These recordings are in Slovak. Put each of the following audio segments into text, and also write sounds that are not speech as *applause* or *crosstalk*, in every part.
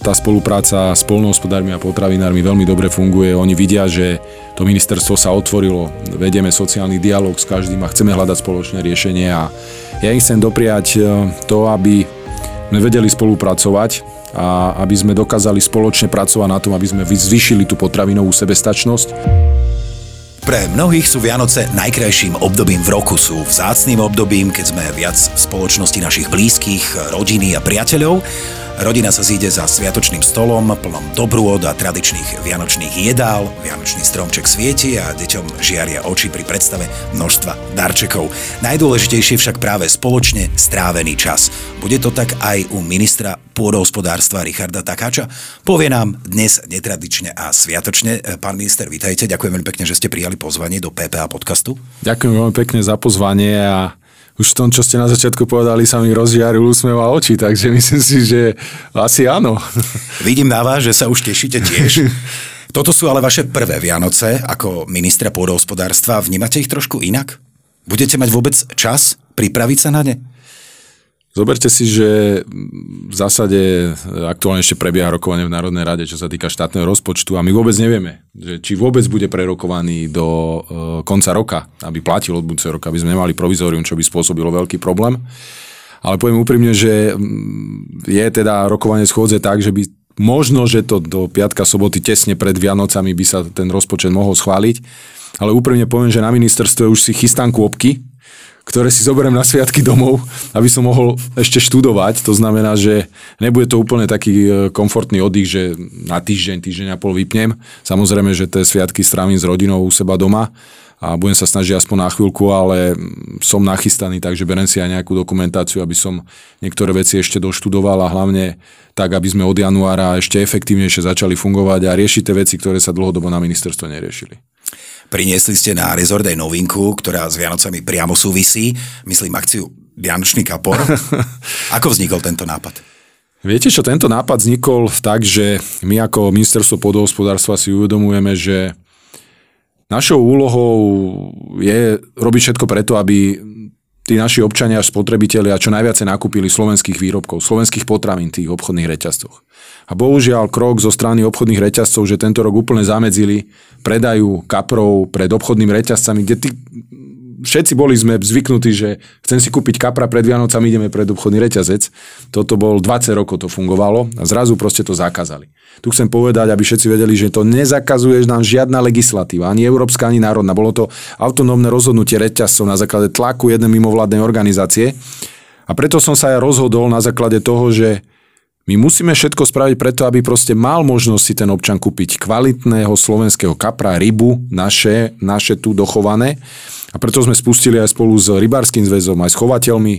tá spolupráca s polnohospodármi a potravinármi veľmi dobre funguje. Oni vidia, že to ministerstvo sa otvorilo, vedieme sociálny dialog s každým a chceme hľadať spoločné riešenie a ja im chcem dopriať e, to, aby sme vedeli spolupracovať a aby sme dokázali spoločne pracovať na tom, aby sme zvýšili tú potravinovú sebestačnosť. Pre mnohých sú Vianoce najkrajším obdobím v roku, sú vzácným obdobím, keď sme viac v spoločnosti našich blízkych, rodiny a priateľov Rodina sa zíde za sviatočným stolom, plnom dobrôd a tradičných vianočných jedál, vianočný stromček svieti a deťom žiaria oči pri predstave množstva darčekov. Najdôležitejšie však práve spoločne strávený čas. Bude to tak aj u ministra pôdohospodárstva Richarda Takáča? Povie nám dnes netradične a sviatočne. Pán minister, vítajte. Ďakujem veľmi pekne, že ste prijali pozvanie do PPA podcastu. Ďakujem veľmi pekne za pozvanie a už v tom, čo ste na začiatku povedali, sa mi rozžiaril úsmev a oči, takže myslím si, že asi áno. *laughs* Vidím na vás, že sa už tešíte tiež. *laughs* Toto sú ale vaše prvé Vianoce ako ministra pôdohospodárstva. Vnímate ich trošku inak? Budete mať vôbec čas pripraviť sa na ne? Zoberte si, že v zásade aktuálne ešte prebieha rokovanie v Národnej rade, čo sa týka štátneho rozpočtu a my vôbec nevieme, že či vôbec bude prerokovaný do e, konca roka, aby platil od budúceho roka, aby sme nemali provizorium, čo by spôsobilo veľký problém. Ale poviem úprimne, že je teda rokovanie schôdze tak, že by možno, že to do piatka, soboty tesne pred Vianocami by sa ten rozpočet mohol schváliť. Ale úprimne poviem, že na ministerstve už si chystám kôpky, ktoré si zoberiem na sviatky domov, aby som mohol ešte študovať. To znamená, že nebude to úplne taký e, komfortný oddych, že na týždeň, týždeň a pol vypnem. Samozrejme, že tie sviatky strávim s rodinou u seba doma a budem sa snažiť aspoň na chvíľku, ale som nachystaný, takže berem si aj nejakú dokumentáciu, aby som niektoré veci ešte doštudoval a hlavne tak, aby sme od januára ešte efektívnejšie začali fungovať a riešiť tie veci, ktoré sa dlhodobo na ministerstvo neriešili. Priniesli ste na Resort aj novinku, ktorá s Vianocami priamo súvisí. Myslím akciu Vianočný kapor. *laughs* Ako vznikol tento nápad? Viete čo, tento nápad vznikol tak, že my ako ministerstvo podhospodárstva si uvedomujeme, že našou úlohou je robiť všetko preto, aby tí naši občania až spotrebitelia čo najviac nakúpili slovenských výrobkov, slovenských potravín v tých obchodných reťazcoch. A bohužiaľ krok zo strany obchodných reťazcov, že tento rok úplne zamedzili, predajú kaprov pred obchodnými reťazcami, kde tí všetci boli sme zvyknutí, že chcem si kúpiť kapra pred Vianocami, ideme pred obchodný reťazec. Toto bol 20 rokov to fungovalo a zrazu proste to zakázali. Tu chcem povedať, aby všetci vedeli, že to nezakazuje nám žiadna legislatíva, ani európska, ani národná. Bolo to autonómne rozhodnutie reťazcov na základe tlaku jednej mimovládnej organizácie. A preto som sa aj rozhodol na základe toho, že my musíme všetko spraviť preto, aby proste mal možnosť si ten občan kúpiť kvalitného slovenského kapra, rybu, naše, naše tu dochované a preto sme spustili aj spolu s Rybárským zväzom, aj s chovateľmi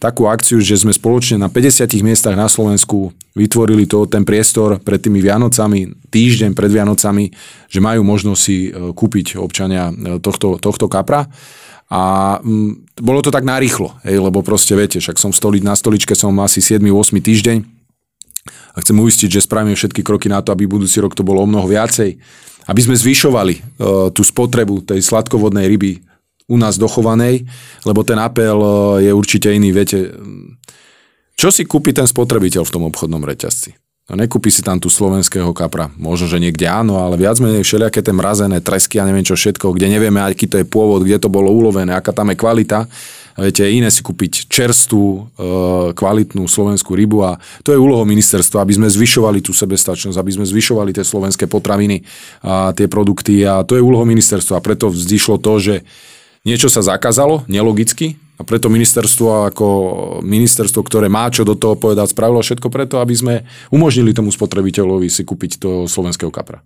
takú akciu, že sme spoločne na 50 miestach na Slovensku vytvorili to, ten priestor pred tými Vianocami, týždeň pred Vianocami, že majú možnosť si e, kúpiť občania e, tohto, tohto kapra. A m, bolo to tak narýchlo, hej, lebo proste viete, však som stoli, na stoličke som asi 7-8 týždeň a chcem uistiť, že spravíme všetky kroky na to, aby budúci rok to bolo o mnoho viacej, aby sme zvyšovali uh, tú spotrebu tej sladkovodnej ryby u nás dochovanej, lebo ten apel e, je určite iný. Viete, čo si kúpi ten spotrebiteľ v tom obchodnom reťazci? No nekúpi si tam tu slovenského kapra. Možno, že niekde áno, ale viac menej všelijaké tie mrazené tresky a neviem čo všetko, kde nevieme, aký to je pôvod, kde to bolo ulovené, aká tam je kvalita. Viete, iné si kúpiť čerstvú, e, kvalitnú slovenskú rybu a to je úlohou ministerstva, aby sme zvyšovali tú sebestačnosť, aby sme zvyšovali tie slovenské potraviny a tie produkty a to je úlohou ministerstva. A preto vzdyšlo to, že niečo sa zakázalo, nelogicky, a preto ministerstvo ako ministerstvo, ktoré má čo do toho povedať, spravilo všetko preto, aby sme umožnili tomu spotrebiteľovi si kúpiť to slovenského kapra.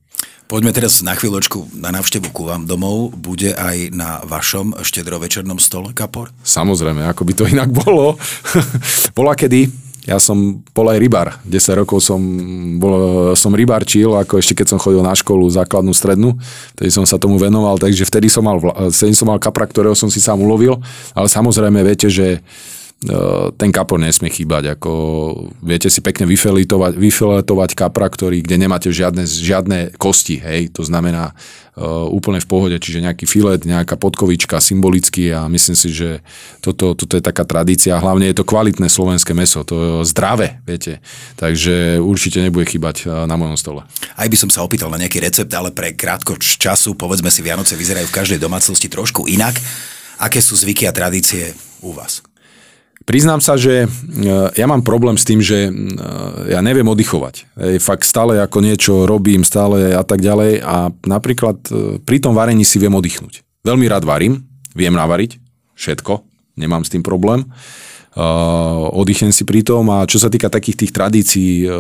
Poďme teraz na chvíľočku na návštevu ku vám domov. Bude aj na vašom štedrovečernom stole kapor? Samozrejme, ako by to inak bolo. *laughs* Bola kedy, ja som bol aj rybár. 10 rokov som, bol, som rybárčil, ako ešte keď som chodil na školu základnú, strednú. Vtedy som sa tomu venoval, takže vtedy som mal, vtedy som mal kapra, ktorého som si sám ulovil. Ale samozrejme viete, že ten kapor nesmie chýbať. Ako, viete si pekne vyfeletovať, vyfeletovať kapra, ktorý, kde nemáte žiadne, žiadne kosti. Hej? To znamená uh, úplne v pohode, čiže nejaký filet, nejaká podkovička symbolicky a myslím si, že toto, toto je taká tradícia. Hlavne je to kvalitné slovenské meso, to je zdravé, viete. Takže určite nebude chýbať na mojom stole. Aj by som sa opýtal na nejaký recept, ale pre krátko času, povedzme si, Vianoce vyzerajú v každej domácnosti trošku inak. Aké sú zvyky a tradície u vás? Priznám sa, že e, ja mám problém s tým, že e, ja neviem oddychovať. Fakt stále ako niečo robím, stále a tak ďalej a napríklad e, pri tom varení si viem oddychnúť. Veľmi rád varím, viem navariť všetko, nemám s tým problém. Oddychnem si pri tom a čo sa týka takých tých tradícií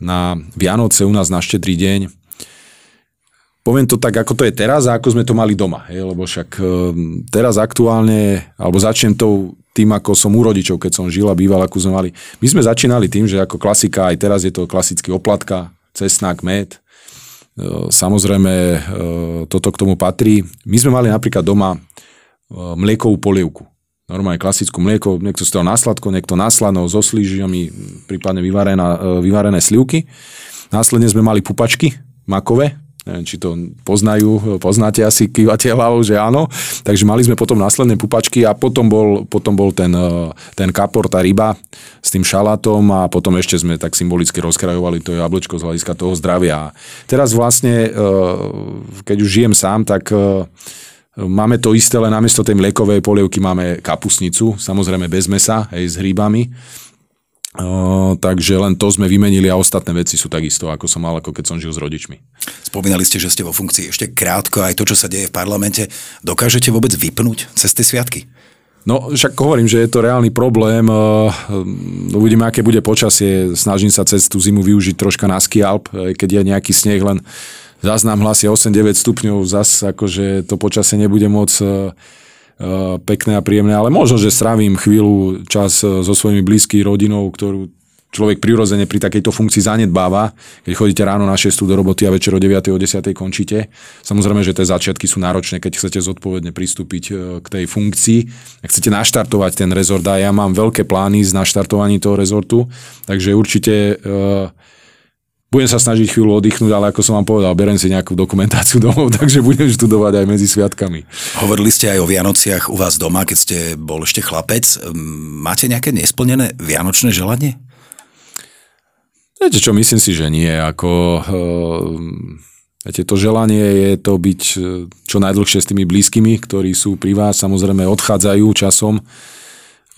na Vianoce u nás na štedrý deň, poviem to tak, ako to je teraz a ako sme to mali doma. Hej, lebo však e, teraz aktuálne, alebo začnem to tým, ako som u rodičov, keď som žil a býval, ako sme mali. My sme začínali tým, že ako klasika, aj teraz je to klasický oplatka, cesnak, med. E, samozrejme, e, toto k tomu patrí. My sme mali napríklad doma mliekovú polievku. Normálne klasickú mlieko, niekto z toho na sladko, niekto na slano, so slížiami, prípadne vyvarené slivky. Následne sme mali pupačky makové, neviem, či to poznajú, poznáte asi, kývate hlavou, že áno. Takže mali sme potom následné pupačky a potom bol, potom bol ten, eh, ten kapor, tá ryba s tým šalátom a potom ešte sme tak symbolicky rozkrajovali to jablčko z hľadiska toho zdravia. Teraz vlastne, eh, keď už žijem sám, tak eh, Máme to isté, len namiesto tej mliekovej polievky máme kapusnicu, samozrejme bez mesa, aj s hríbami. Uh, takže len to sme vymenili a ostatné veci sú takisto, ako som mal, ako keď som žil s rodičmi. Spomínali ste, že ste vo funkcii ešte krátko, aj to, čo sa deje v parlamente. Dokážete vôbec vypnúť cez tie sviatky? No, však hovorím, že je to reálny problém. Uvidíme, aké bude počasie. Snažím sa cez tú zimu využiť troška na skialp, keď je nejaký sneh, len zás nám hlasia 8-9 stupňov, zas akože to počasie nebude môcť pekné a príjemné, ale možno, že strávim chvíľu čas eh, so svojimi blízky rodinou, ktorú človek prirodzene pri takejto funkcii zanedbáva, keď chodíte ráno na 6 do roboty a večer o 9. o 10. končíte. Samozrejme, že tie začiatky sú náročné, keď chcete zodpovedne pristúpiť eh, k tej funkcii. Ak chcete naštartovať ten rezort, a ja mám veľké plány z naštartovaní toho rezortu, takže určite budem sa snažiť chvíľu oddychnúť, ale ako som vám povedal, berem si nejakú dokumentáciu *laughs* domov, takže budem študovať aj medzi sviatkami. Hovorili ste aj o Vianociach u vás doma, keď ste bol ešte chlapec. Máte nejaké nesplnené vianočné želanie? Viete čo, myslím si, že nie. Ako, uh, viete, to želanie je to byť e, čo najdlhšie s tými blízkymi, ktorí sú pri vás, samozrejme odchádzajú časom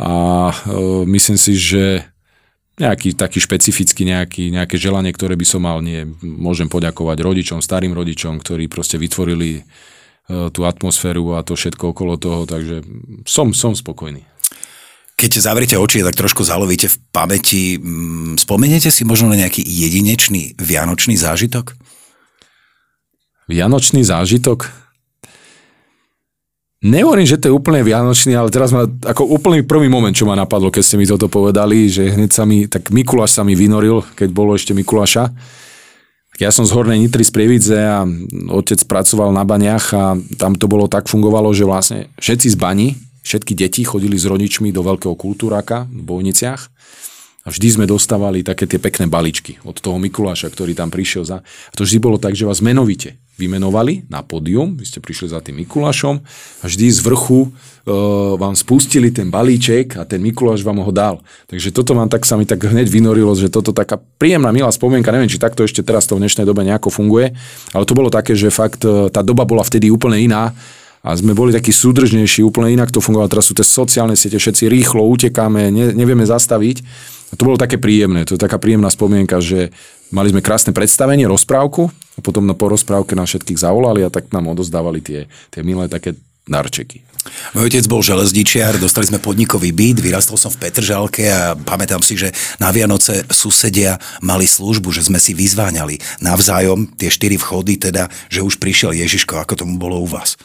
a uh, myslím si, že nejaký taký špecifický nejaký, nejaké želanie, ktoré by som mal, nie. Môžem poďakovať rodičom, starým rodičom, ktorí proste vytvorili uh, tú atmosféru a to všetko okolo toho, takže som, som spokojný. Keď zavriete oči, tak trošku zalovíte v pamäti. Mm, spomeniete si možno na nejaký jedinečný vianočný zážitok? Vianočný zážitok? Nehovorím, že to je úplne vianočný, ale teraz ma ako úplný prvý moment, čo ma napadlo, keď ste mi toto povedali, že hneď sa mi, tak Mikuláš sa mi vynoril, keď bolo ešte Mikuláša. Ja som z Hornej Nitry z Prievidze a otec pracoval na baniach a tam to bolo tak fungovalo, že vlastne všetci z bani, všetky deti chodili s rodičmi do veľkého kultúraka v Bojniciach a vždy sme dostávali také tie pekné baličky od toho Mikuláša, ktorý tam prišiel za... A to vždy bolo tak, že vás menovite vymenovali na pódium, vy ste prišli za tým Mikulášom a vždy z vrchu e, vám spustili ten balíček a ten Mikuláš vám ho dal. Takže toto vám tak sa mi tak hneď vynorilo, že toto taká príjemná, milá spomienka, neviem, či takto ešte teraz to v dnešnej dobe nejako funguje, ale to bolo také, že fakt e, tá doba bola vtedy úplne iná a sme boli takí súdržnejší, úplne inak to fungovalo. Teraz sú tie sociálne siete, všetci rýchlo utekáme, ne, nevieme zastaviť. To bolo také príjemné, to je taká príjemná spomienka, že mali sme krásne predstavenie, rozprávku a potom na porozprávke nás všetkých zavolali a tak nám odozdávali tie, tie milé také darčeky. Môj otec bol železničiar, dostali sme podnikový byt, vyrastol som v Petržalke a pamätám si, že na Vianoce susedia mali službu, že sme si vyzváňali navzájom tie štyri vchody, teda, že už prišiel Ježiško, ako tomu bolo u vás.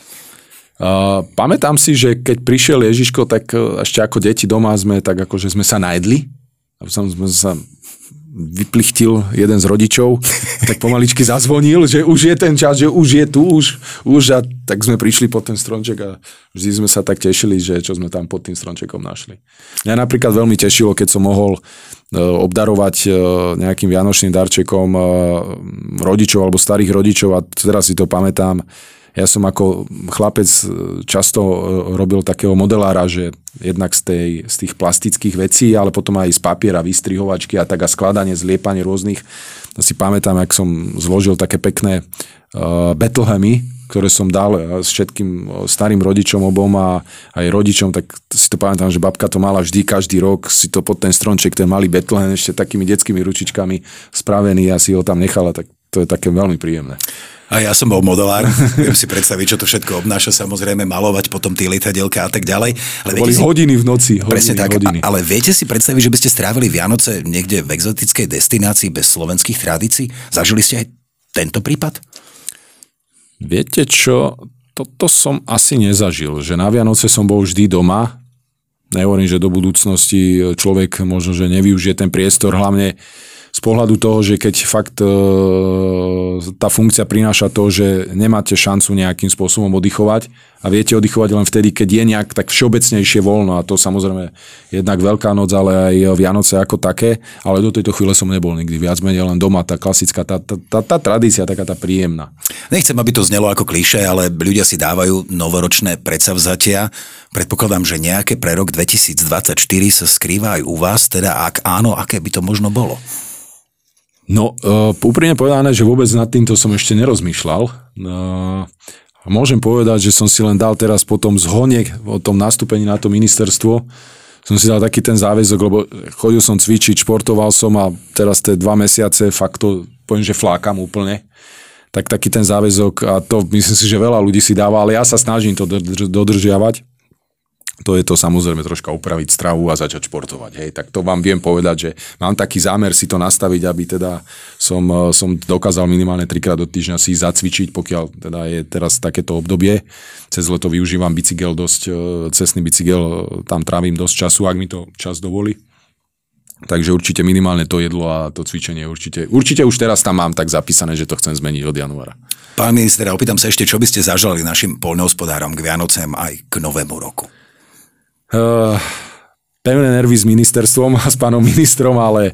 Uh, pamätám si, že keď prišiel Ježiško, tak ešte ako deti doma sme tak akože sme sa najedli, aby som sa vyplichtil jeden z rodičov, tak pomaličky zazvonil, že už je ten čas, že už je tu, už, už a tak sme prišli pod ten stromček a vždy sme sa tak tešili, že čo sme tam pod tým stromčekom našli. Mňa napríklad veľmi tešilo, keď som mohol e, obdarovať e, nejakým vianočným darčekom e, rodičov alebo starých rodičov a teraz si to pamätám, ja som ako chlapec e, často e, robil takého modelára, že jednak z, tej, z tých plastických vecí, ale potom aj z papiera, vystrihovačky a tak a skladanie, zliepanie rôznych. Si pamätám, ak som zložil také pekné uh, Bethlehemy, ktoré som dal s všetkým starým rodičom obom a aj rodičom, tak si to pamätám, že babka to mala vždy, každý rok si to pod ten stronček, ten malý Bethlehem ešte takými detskými ručičkami spravený a si ho tam nechala, tak to je také veľmi príjemné. A ja som bol modelár, *laughs* viem si predstaviť, čo to všetko obnáša, samozrejme malovať potom tie lietadielka a tak ďalej. Ale boli si, hodiny v noci. Hodiny, presne tak, hodiny. ale viete si predstaviť, že by ste strávili Vianoce niekde v exotickej destinácii bez slovenských tradícií? Zažili ste aj tento prípad? Viete čo, toto som asi nezažil, že na Vianoce som bol vždy doma, nehovorím, že do budúcnosti človek možno, že nevyužije ten priestor, hlavne z pohľadu toho, že keď fakt e, tá funkcia prináša to, že nemáte šancu nejakým spôsobom oddychovať a viete oddychovať len vtedy, keď je nejak tak všeobecnejšie voľno a to samozrejme jednak Veľká noc, ale aj Vianoce ako také, ale do tejto chvíle som nebol nikdy viac menej len doma, tá klasická, tá, tá, tá, tá tradícia, taká tá príjemná. Nechcem, aby to znelo ako kliše, ale ľudia si dávajú novoročné predsavzatia. Predpokladám, že nejaké pre rok 2024 sa skrýva aj u vás, teda ak áno, aké by to možno bolo? No, uh, úprimne povedané, že vôbec nad týmto som ešte nerozmýšľal. Uh, môžem povedať, že som si len dal teraz po tom zhone, o tom nastúpení na to ministerstvo, som si dal taký ten záväzok, lebo chodil som cvičiť, športoval som a teraz tie dva mesiace fakt to, poviem, že flákam úplne. Tak taký ten záväzok a to myslím si, že veľa ľudí si dáva, ale ja sa snažím to dodržiavať to je to samozrejme troška upraviť stravu a začať športovať. Hej. Tak to vám viem povedať, že mám taký zámer si to nastaviť, aby teda som, eh, som dokázal minimálne trikrát do týždňa si zacvičiť, pokiaľ teda je teraz takéto obdobie. Cez leto využívam bicykel dosť, eh, cestný bicykel, eh, tam trávim dosť času, ak mi to čas dovolí. Takže určite minimálne to jedlo a to cvičenie určite, určite už teraz tam mám tak zapísané, že to chcem zmeniť od januára. Pán minister, opýtam sa ešte, čo by ste zažali našim poľnohospodárom k Vianocem aj k Novému roku? Uh, pevné nervy s ministerstvom a s pánom ministrom, ale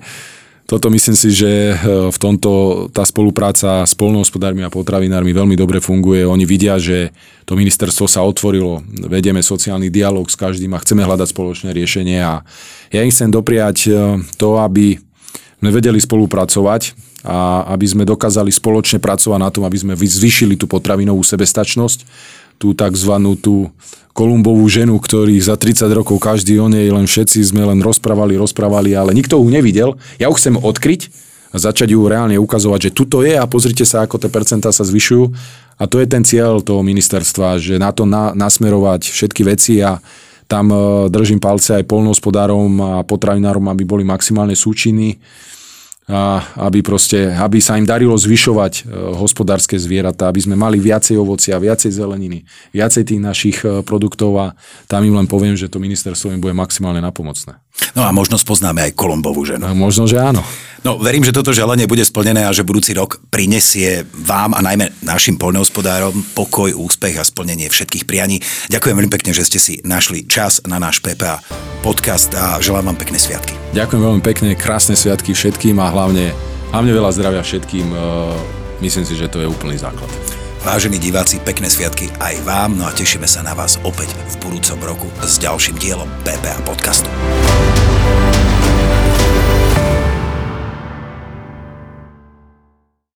toto myslím si, že eh, v tomto tá spolupráca s polnohospodármi a potravinármi veľmi dobre funguje. Oni vidia, že to ministerstvo sa otvorilo, vedieme sociálny dialog s každým a chceme hľadať spoločné riešenie a ja im chcem dopriať eh, to, aby sme vedeli spolupracovať a aby sme dokázali spoločne pracovať na tom, aby sme zvýšili tú potravinovú sebestačnosť, tú tzv. tú Kolumbovú ženu, ktorých za 30 rokov každý o nej, len všetci sme len rozprávali, rozprávali, ale nikto ju nevidel. Ja ju chcem odkryť a začať ju reálne ukazovať, že tuto je a pozrite sa, ako tie percentá sa zvyšujú. A to je ten cieľ toho ministerstva, že na to na, nasmerovať všetky veci a tam e, držím palce aj polnohospodárom a potravinárom, aby boli maximálne súčinní a aby, proste, aby sa im darilo zvyšovať e, hospodárske zvieratá, aby sme mali viacej ovocia, viacej zeleniny, viacej tých našich e, produktov a tam im len poviem, že to ministerstvo im bude maximálne napomocné. No a možno spoznáme aj Kolombovú ženu. No, možno, že áno. No, verím, že toto želanie bude splnené a že budúci rok prinesie vám a najmä našim poľnohospodárom pokoj, úspech a splnenie všetkých prianí. Ďakujem veľmi pekne, že ste si našli čas na náš PPA podcast a želám vám pekné sviatky. Ďakujem veľmi pekne, krásne sviatky všetkým a hlavne, hlavne veľa zdravia všetkým. E, myslím si, že to je úplný základ. Vážení diváci, pekné sviatky aj vám, no a tešíme sa na vás opäť v budúcom roku s ďalším dielom PPA podcastu.